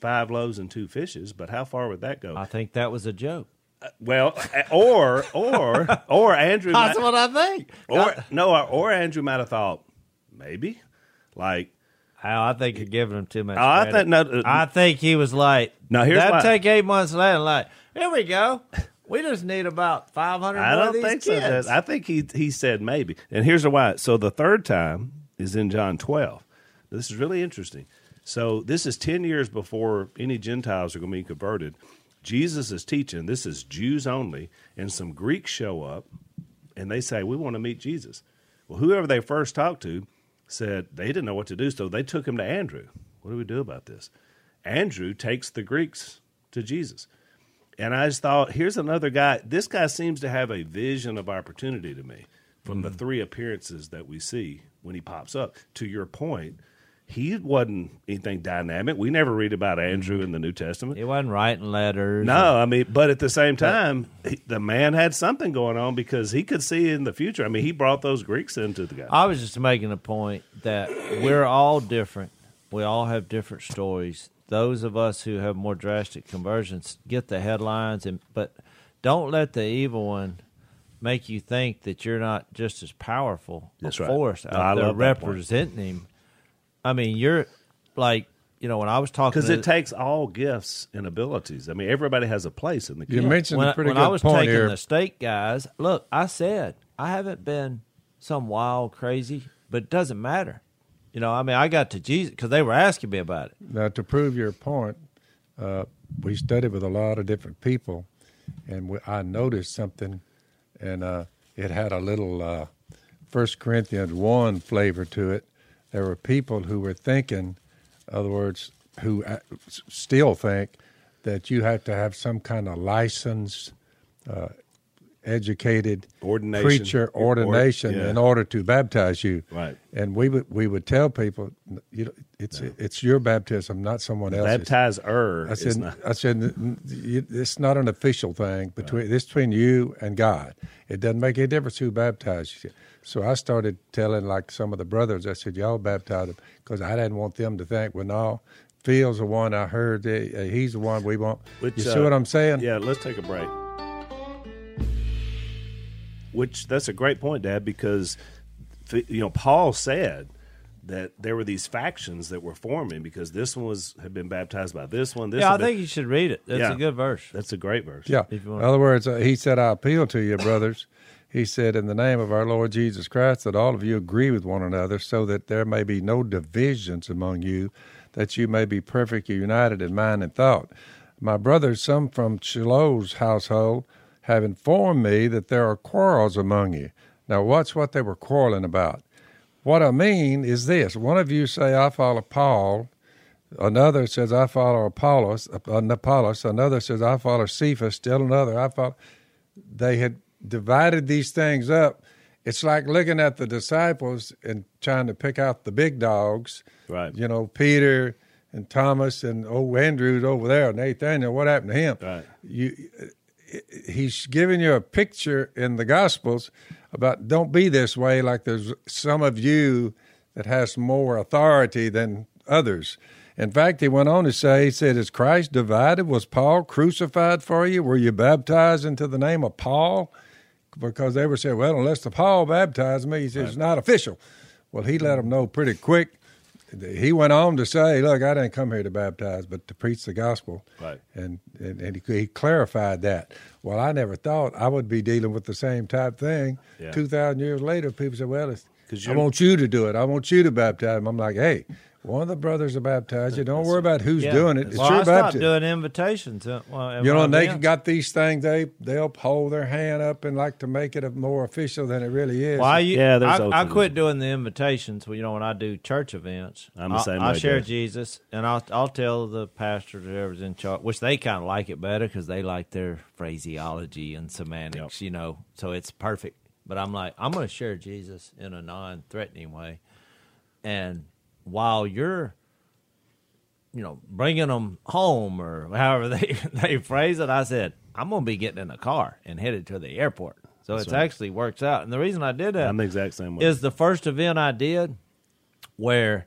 five loaves and two fishes, but how far would that go?" I think that was a joke. Uh, well, or or or Andrew might, That's what I think. or uh, no, or, or Andrew might have thought maybe like I think you're giving him too much. I credit. think- no, uh, I think he was like, No, here's that take eight months later. Like, here we go. We just need about five hundred. I don't think so. kids. Jess. I think he he said maybe, and here's the why. So the third time is in John 12. This is really interesting. So this is 10 years before any Gentiles are going to be converted. Jesus is teaching. This is Jews only, and some Greeks show up, and they say, "We want to meet Jesus." Well, whoever they first talked to said they didn't know what to do, so they took him to Andrew. What do we do about this? Andrew takes the Greeks to Jesus. And I just thought, here's another guy. This guy seems to have a vision of opportunity to me from the mm-hmm. three appearances that we see when he pops up. To your point, he wasn't anything dynamic. We never read about mm-hmm. Andrew in the New Testament. he wasn't writing letters. No, I mean, but at the same time, he, the man had something going on because he could see in the future. I mean, he brought those Greeks into the guy. I was just making a point that we're all different. We all have different stories. Those of us who have more drastic conversions get the headlines, and but don't let the evil one make you think that you're not just as powerful That's a right. force No, out I there love that point. representing him. I mean, you're like you know when I was talking Because it takes all gifts and abilities. I mean, everybody has a place in the Kingdom. You kingdom. mentioned when, a I- pretty when good I was point taking here. the state guys, look, I said I haven't been some wild crazy, but it doesn't matter. You know, I mean, I got to Jesus because they were asking me about it. Now, to prove your point, uh, we studied with a lot of different people, and we, I noticed something, and uh, it had a little uh, First Corinthians one flavor to it. There were people who were thinking, in other words, who uh, still think that you have to have some kind of license, uh, educated Ordination. preacher Or- ordination yeah. in order to baptize you. Right. And we would we would tell people, you know, it's it's your baptism, not someone else's. Baptizer I said, not. I said, it's not an official thing between this between you and God. It doesn't make any difference who baptizes you. So I started telling like some of the brothers. I said, y'all baptize them because I didn't want them to think, well, no, Phil's the one I heard. That, uh, he's the one we want. Which, you see uh, what I'm saying? Yeah, let's take a break. Which that's a great point, Dad, because you know Paul said that there were these factions that were forming because this one was had been baptized by this one. This yeah, I been- think you should read it. That's Yeah. a good verse. that's a great verse. Yeah. If you In other words, uh, he said, I appeal to you, brothers. He said, in the name of our Lord Jesus Christ, that all of you agree with one another, so that there may be no divisions among you, that you may be perfectly united in mind and thought. My brothers, some from Chloe's household, have informed me that there are quarrels among you. Now, what's what they were quarreling about? what I mean is this: one of you say, "I follow Paul," another says, "I follow Apollos," uh, Apollos. Another says, "I follow Cephas." Still another, "I follow." They had divided these things up. It's like looking at the disciples and trying to pick out the big dogs. Right. You know, Peter and Thomas and oh Andrew's over there, Nathaniel. What happened to him? Right. You, he's giving you a picture in the Gospels about don't be this way. Like there's some of you that has more authority than others. In fact, he went on to say, he said, Is Christ divided? Was Paul crucified for you? Were you baptized into the name of Paul? Because they were say, Well, unless the Paul baptized me, he said, It's not official. Well, he let mm-hmm. them know pretty quick. He went on to say, Look, I didn't come here to baptize, but to preach the gospel. Right. And, and, and he, he clarified that. Well, I never thought I would be dealing with the same type thing. Yeah. 2,000 years later, people say, Well, I want you to do it. I want you to baptize them. I'm like, Hey, one of the brothers will baptize you. Don't worry about who's Yeah. doing it. It's well, your I stopped baptism. doing invitations. uh, Well, You know, and they got these things. They they'll hold their hand up and like to make it a more official than it really is. Well, I, u- Yeah, there's I, I quit doing the invitations. Well, you know, when I do church events, I'm the I'll, same I'll share Jesus, and I'll I'll tell the pastor whoever's in charge, which they kind of like it better because they like their phraseology and semantics, you know. So it's perfect. But I'm like, I'm going to share Jesus in a non-threatening way, and while you're you know, bringing them home or however they they phrase it. I said, I'm going to be getting in a car and headed to the airport. So it right. actually works out. And the reason I did that I'm the exact same way. is the first event I did where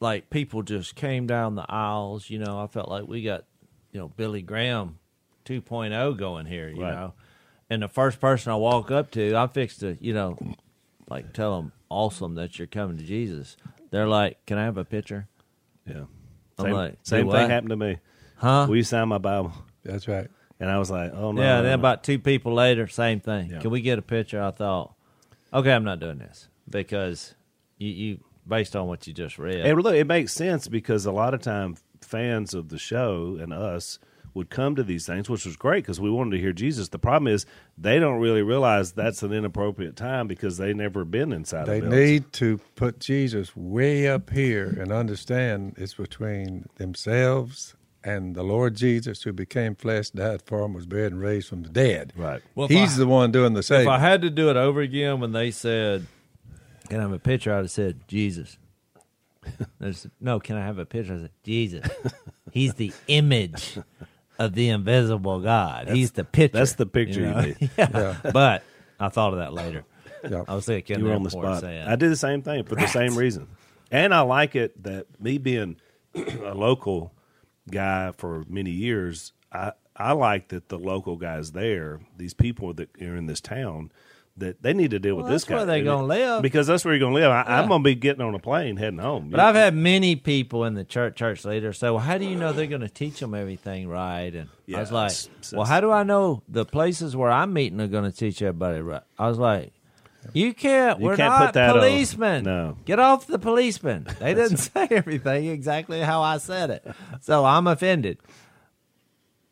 like people just came down the aisles. You know, I felt like we got, you know, Billy Graham 2.0 going here, you Right. know. And the first person I walk up to, I fixed to, you know, like tell them awesome that you're coming to Jesus. They're like, "Can I have a picture?" yeah. I'm Same, like, same do thing happened to me. Huh? Will you sign my Bible? That's right. And I was like, oh no. yeah, no, then no. about two people later, same thing. Yeah. Can we get a picture? I thought, okay, I'm not doing this because you, you based on what you just read. And look, it makes sense because a lot of time fans of the show and us would come to these things, which was great because we wanted to hear Jesus. The problem is they don't really realize that's an inappropriate time because they never been inside. They a need to put Jesus way up here and understand it's between themselves and the Lord Jesus, who became flesh, died for them, was buried, and raised from the dead. right. Well, He's I- the one doing the same if. I had to do it over again when they said, "Can I have a picture?" I'd have said, "Jesus." There's, no, can I have a picture? I said, "Jesus." He's the image of the invisible God. He's the picture. That's the picture you know? need. yeah. But I thought of that later. Yeah. I was thinking You were on the spot. I did the same thing for the same reason, and I like it that me being a local guy for many years, I I like that the local guys there, these people that are in this town, that they need to deal with Well, this that's guy. where they And gonna live. because that's where you're going to live. I, I'm Yeah. going to be getting on a plane heading home. But I've had many people in the church church leaders say, "Well, how do you know they're going to teach them everything right?" And I was like, it's- it's- "Well, how do I know the places where I'm meeting are going to teach everybody right?" I was like, "You can't. You We're can't not put that on- policemen. no. get off the policemen. They didn't say everything exactly how I said it, so I'm offended."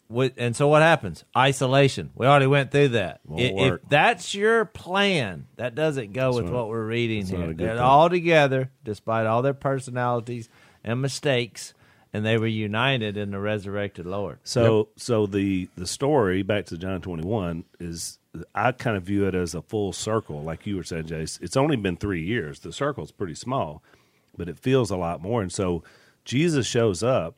And so what happens? Isolation. We already went through that. Won't If, work. that's your plan, that doesn't go with not- what we're reading here. They're thing. all together, despite all their personalities and mistakes, and they were united in the resurrected Lord. So so the the story back to John 21 is I kind of view it as a full circle, like you were saying, Jase. It's only been three years. The circle's pretty small, but it feels a lot more. And so Jesus shows up.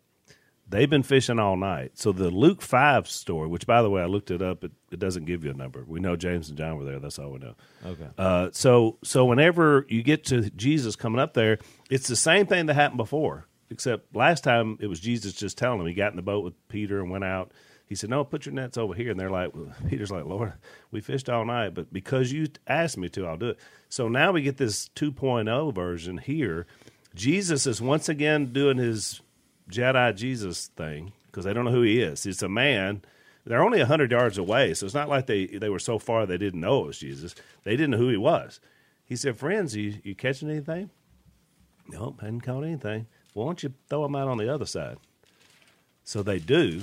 They've been fishing all night. So the Luke five story, which by the way I looked it up, it, it doesn't give you a number. We know James and John were there. That's all we know. Okay. Uh, so so whenever you get to Jesus coming up there, it's the same thing that happened before, except last time it was Jesus just telling him He got in the boat with Peter and went out. He said, "No, put your nets over here." And they're like, well, "Peter's like, Lord, we fished all night, but because you asked me to, I'll do it." So now we get this 2.0 version here. Jesus is once again doing his Jedi Jesus thing because they don't know who he is. It's a man. They're only hundred yards away, so it's not like they they were so far they didn't know it was Jesus. They didn't know who he was. He said, "Friends, you you catching anything?" Nope, hadn't caught anything. Why don't you throw them out on the other side? So they do,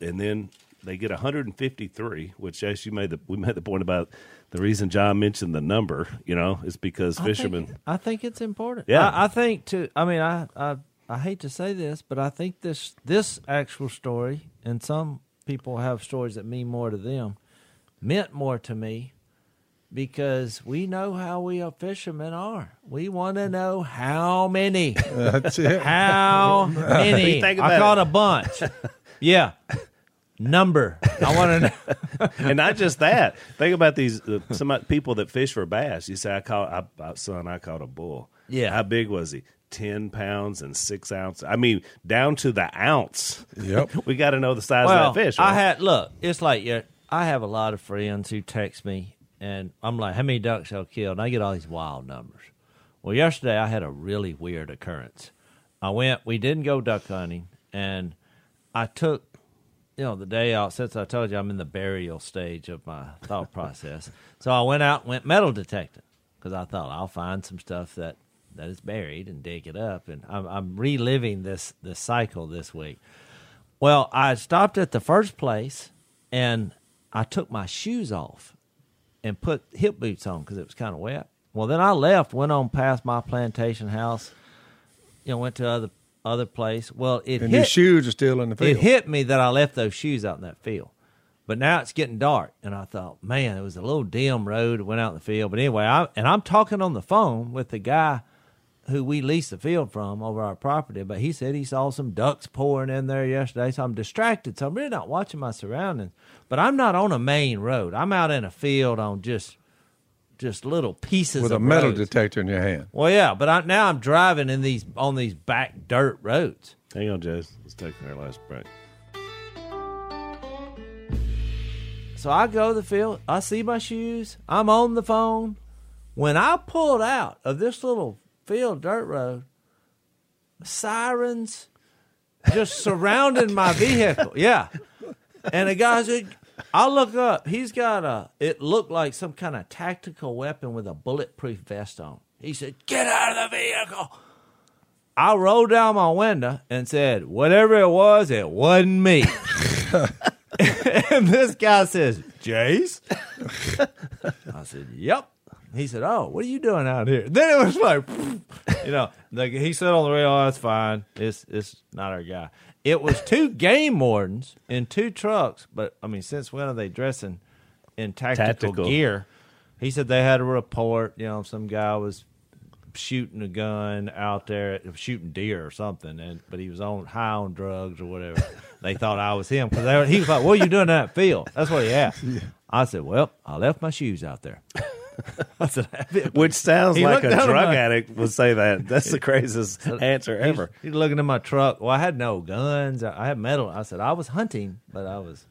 and then they get 153, which as you made the we made the point about the reason John mentioned the number, you know, is because I fishermen. think, I think it's important. Yeah. I, I think to. I mean, I, I I hate to say this, but I think this this actual story, and some people have stories that mean more to them, meant more to me because we know how we are fishermen are. We want to know how many, That's it. how many. Think I caught it. a bunch. Yeah, number. I want to know. and not just that. Think about these uh, some people that fish for bass. You say, "I caught, I, I, son, I caught a bull." Yeah. how big was he? Ten pounds and six ounces. I mean, down to the ounce. Yep. we got to know the size well, of that fish. I had look. It's like yeah, I have a lot of friends who text me, and I'm like, "How many ducks y'all killed?" And I get all these wild numbers. Well, yesterday I had a really weird occurrence. I went. We didn't go duck hunting, and I took, you know, the day out. Since I told you I'm in the burial stage of my thought process, so I went out and went metal detecting because I thought I'll find some stuff that that is buried and dig it up. And I'm, I'm reliving this this cycle this week. Well, I stopped at the first place and I took my shoes off and put hip boots on because it was kind of wet. Well, then I left, went on past my plantation house, you know, went to other other place. Well, it And hit your shoes are still in the field. it hit me that I left those shoes out in that field. But now it's getting dark, and I thought, man, it was a little dim road. Went out in the field, but anyway, I and I'm talking on the phone with the guy who we leased the field from over our property. But he said he saw some ducks pouring in there yesterday, so I'm distracted. So I'm really not watching my surroundings. But I'm not on a main road. I'm out in a field on just just little pieces with of a metal roads. detector in your hand. Well, yeah, but I, now I'm driving in these on these back dirt roads. Hang on, Jez. Let's take our last break. So I go to the field. I see my shoes. I'm on the phone. When I pulled out of this little field dirt road, sirens just surrounding my vehicle. Yeah. And the guy said, I look up. He's got a, it looked like some kind of tactical weapon with a bulletproof vest on. He said, Get out of the vehicle. I rolled down my window and said, Whatever it was, it wasn't me. and this guy says, Jase? I said, Yep. He said, Oh, what are you doing out here? Then it was like, you know, like he said on the radio, oh, it's fine. It's it's not our guy. It was two game wardens in two trucks, but I mean, since when are they dressing in tactical, Tactical. gear? He said they had a report, you know, some guy was shooting a gun out there, shooting deer or something, and but he was on high on drugs or whatever. they thought I was him because he was like, "What are you doing in that field?" That's what he asked. I said, "Well, I left my shoes out there." Which sounds He like a drug my- addict would say that. That's the craziest answer ever. He's, he's looking at my truck. Well, I had no guns. I I had metal. I said I was hunting, but I was.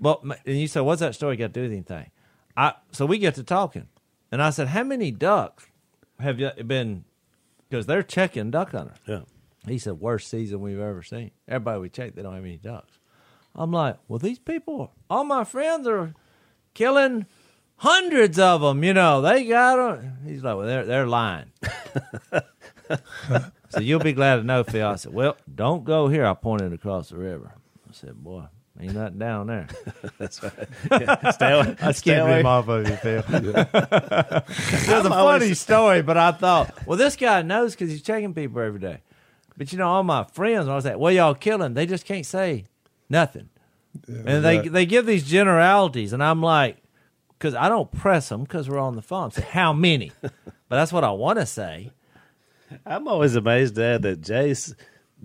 Well, and you said, "What's that story got to do with anything?" I so we get to talking, and I said, "How many ducks have you been?" Because they're checking duck hunters. Yeah. He said, "Worst season we've ever seen." Everybody we check, they don't have any ducks. I'm like, "Well, these people, all my friends are killing." Hundreds of them, you know, they got them. He's like, well, they're they're lying. So you'll be glad to know, Phil. I said, Well, don't go here. I pointed across the river. I said, Boy, ain't nothing down there. That's right. Yeah. Stay away. I stay away. him off of you, Phil. it was a funny story, but I thought, well, this guy knows because he's checking people every day. But you know, all my friends, when I was like, well, y'all killing, they just can't say nothing. and they they give these generalities, and I'm like, because I don't press them because we're on the phone. Say, how many? but that's what I want to say. I'm always amazed, Dad, that Jase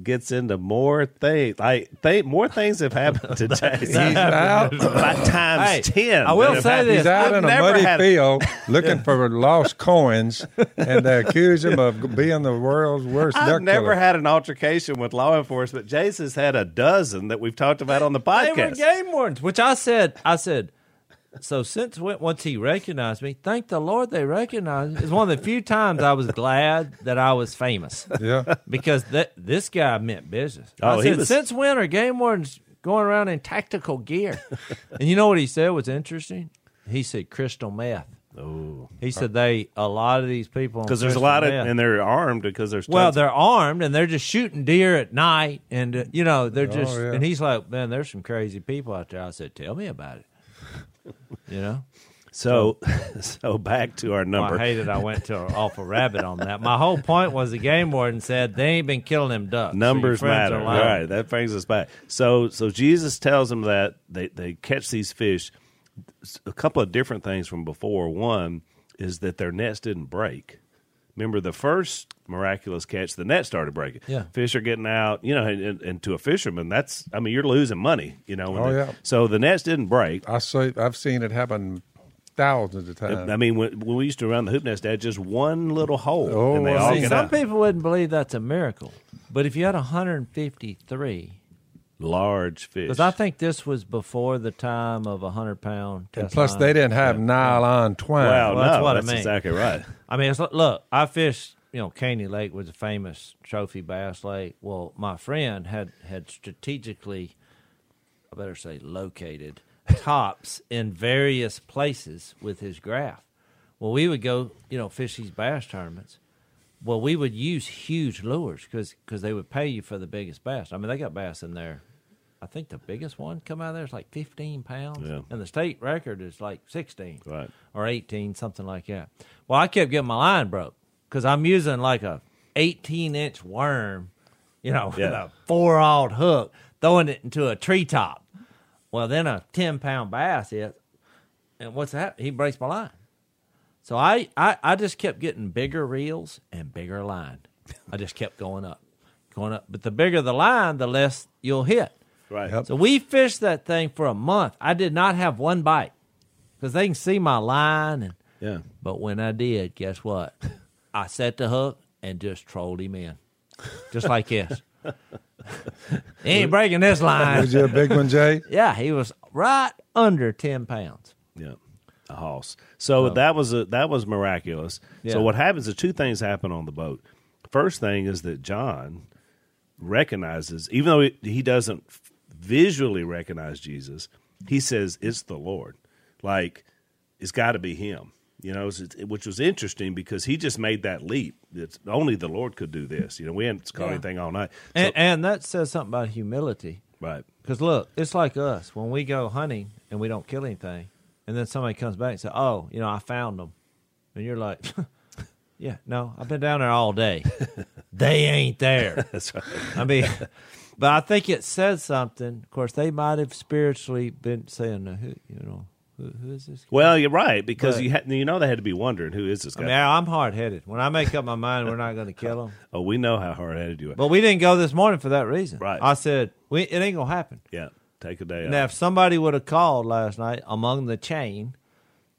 gets into more things. Like th- more things have happened to Jase. He's out. by times Hey, ten. I will say happened. this. He's out I've in a never muddy had- field looking for lost coins, and they accuse him of being the world's worst I've duck never killer. had an altercation with law enforcement. Jase has had a dozen that we've talked about on the They were podcast. game wardens, which I said, I said, so since when, once he recognized me, thank the Lord they recognized me. It's one of the few times I was glad that I was famous yeah, because that this guy meant business. Oh, I he said, was- since when are game wardens going around in tactical gear? and you know what he said was interesting? He said crystal meth. Oh, He said they a lot of these people because there's a Crystal lot of, Meth- and they're armed because there's well, they're armed and they're just shooting deer at night, and uh, you know they're Oh, just. yeah. And he's like, "Man, there's some crazy people out there." I said, "Tell me about it." You know, so so back to our Well, number. I hated I went to off a rabbit on that. My whole point was the game warden said they ain't been killing them ducks. Numbers friends matter, lying. right? That brings us back. So, so Jesus tells them that they they catch these fish. A couple of different things from before. One is that their nets didn't break. Remember the first miraculous catch, the net started breaking. Yeah. fish are getting out. You know, and, and, and to a fisherman, that's I mean, you're losing money. You know. when Oh, they- yeah. So the nets didn't break. I say I've seen it happen thousands of times. I mean, when, when we used to run the hoop nets, they had just one little hole, Oh, and they well, all see, get Some out. people wouldn't believe that's a miracle, but if you had 153, Large fish. because I think this was before the time of a hundred pound. and plus, line. they didn't have nylon twine. Wow, Well, that's no, what I that's mean. exactly right. I mean, it's, look, I fished. You know, Caney Lake was a famous trophy bass lake. Well, my friend had had strategically, I better say, located tops in various places with his graph. Well, we would go, you know, fish these bass tournaments. Well, we would use huge lures because they would pay you for the biggest bass. I mean, they got bass in there. I think the biggest one come out of there is like 15 pounds, Yeah. and the state record is like 16 Right. or 18, something like that. Well, I kept getting my line broke because I'm using like a 18 inch worm, you know, with a four aught hook, throwing it into a treetop. Well, then a 10 pound bass hit, and what's that? He breaks my line. So I, I, I just kept getting bigger reels and bigger line. I just kept going up, going up. But the bigger the line, the less you'll hit. Right. Yep. So we fished that thing for a month. I did not have one bite because they can see my line. And Yeah. but when I did, guess what? I set the hook and just trolled him in, just like this. he ain't breaking this line. Was you a big one, Jay? Yeah, he was right under ten pounds. Hoss. So oh. that was a that was miraculous. Yeah. So what happens is two things happen on the boat. First thing is that John recognizes, even though he, he doesn't visually recognize Jesus, he says it's the Lord. Like it's got to be him. You know, which was interesting because he just made that leap. It's only the Lord could do this. You know, we hadn't caught Yeah. anything all night. So- And, and that says something about humility. right. Because look, it's like us when we go hunting and we don't kill anything, and then somebody comes back and says, "Oh, you know, I found them," and you're like, "Yeah, no, I've been down there all day. they ain't there." That's right. I mean, but I think it says something. Of course, they might have spiritually been saying, "Who, you know, who, who is this?" Well, you're right because But- you had, you know they had to be wondering who is this guy. I guy. mean, I'm hard headed. When I make up my mind, we're not going to kill them. oh, we know how hard headed you are. But we didn't go this morning for that reason. Right. I said, we, "It ain't gonna happen." yeah, take a day Now, off. if somebody would have called last night among the chain,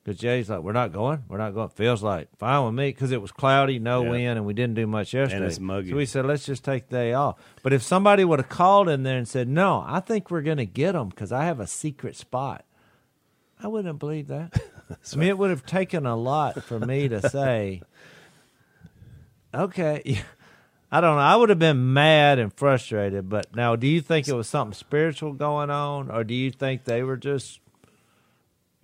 because Jay's like, "We're not going. We're not going." Feels like fine with me because it was cloudy, no Yeah. wind, and we didn't do much yesterday. it's muggy. So we said, "Let's just take the day off." But if somebody would have called in there and said, "No, I think we're going to get them because I have a secret spot," I wouldn't have believed that. I mean, it would have taken a lot for me to say, "Okay." I don't know. I would have been mad and frustrated, but now, do you think it was something spiritual going on, or do you think they were just?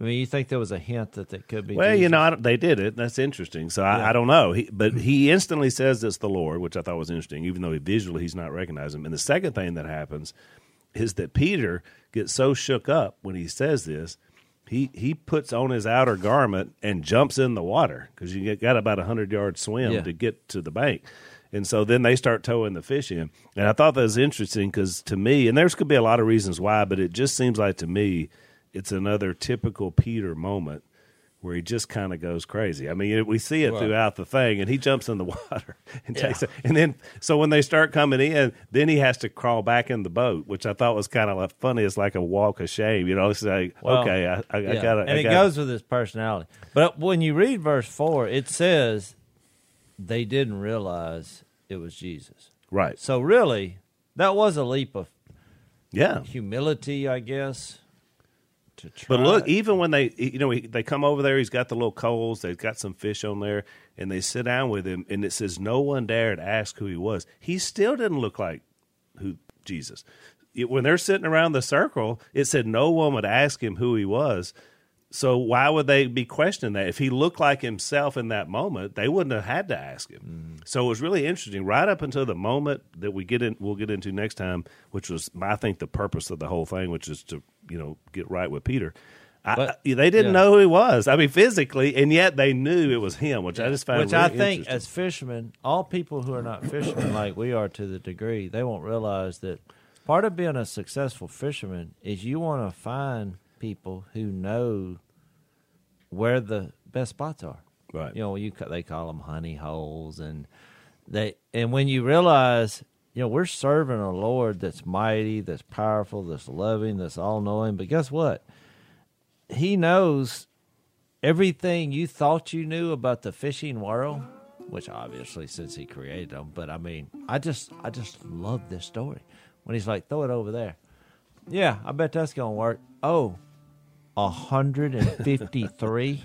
I mean, you think there was a hint that it could be? Well, you know, they did it. That's interesting. So I, Yeah. I don't know. He, but he instantly says it's the Lord, which I thought was interesting, even though he visually he's not recognizing him. And the second thing that happens is that Peter gets so shook up when he says this, he he puts on his outer garment and jumps in the water because you get, got about a hundred yard swim Yeah. to get to the bank. And so then they start towing the fish in. And I thought that was interesting because to me, and there's could be a lot of reasons why, but it just seems like to me, it's another typical Peter moment where he just kind of goes crazy. I mean, we see it Right. throughout the thing, and he jumps in the water and Yeah. takes it. And then, so when they start coming in, then he has to crawl back in the boat, which I thought was kind of like funny. It's like a walk of shame, you know. It's like, Well, okay, I, I, I Yeah. got to. and it goes with his personality. But when you read verse four, it says they didn't realize it was Jesus. right. So really, that was a leap of Yeah. humility, I guess. To try. But look, even when they, you know, they come over there, he's got the little coals, they've got some fish on there, and they sit down with him, and it says no one dared ask who he was. He still didn't look like who Jesus. It- when they're sitting around the circle, it said no one would ask him who he was. So why would they be questioning that? If he looked like himself in that moment, they wouldn't have had to ask him. Mm-hmm. So it was really interesting, right up until the moment that we get in, we'll get into next time, which was I think the purpose of the whole thing, which is to you know get right with Peter. But- I- they didn't yeah. know who he was. I mean, physically, and yet they knew it was him, which I just found Which really I think, as fishermen, all people who are not fishermen like we are to the degree, they won't realize that part of being a successful fisherman is you want to find people who know where the best spots are. Right. You know, you they call them honey holes, and they and when you realize, you know, we're serving a Lord that's mighty, that's powerful, that's loving, that's all knowing. But guess what? He knows everything you thought you knew about the fishing world, which obviously since he created them, but I mean, I just I just love this story. When he's like, throw it over there. Yeah, I bet that's gonna work. Oh, a hundred and fifty three.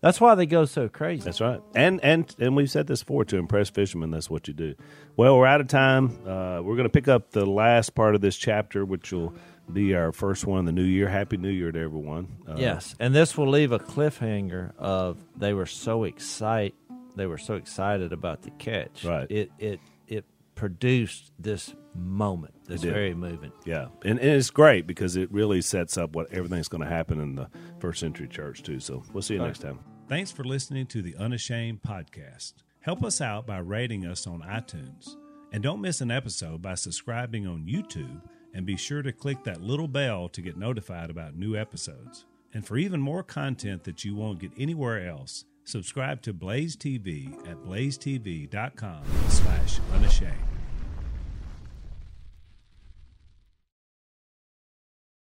That's why they go so crazy. That's right. And and and we've said this before to impress fishermen. That's what you do. Well, we're out of time. Uh, we're going to pick up the last part of this chapter, which will be our first one in the new year. Happy New Year to everyone. Uh, Yes, and this will leave a cliffhanger of they were so excited they were so excited about the catch. Right. It it it produced this moment that's did. very moving. Yeah, and, and it's great because it really sets up what everything's going to happen in the first century church too. So we'll see you next time. Thanks for listening to the Unashamed podcast. Help us out by rating us on iTunes. And don't miss an episode by subscribing on YouTube and be sure to click that little bell to get notified about new episodes. And for even more content that you won't get anywhere else, subscribe to Blaze TV at blazetv.com slash unashamed.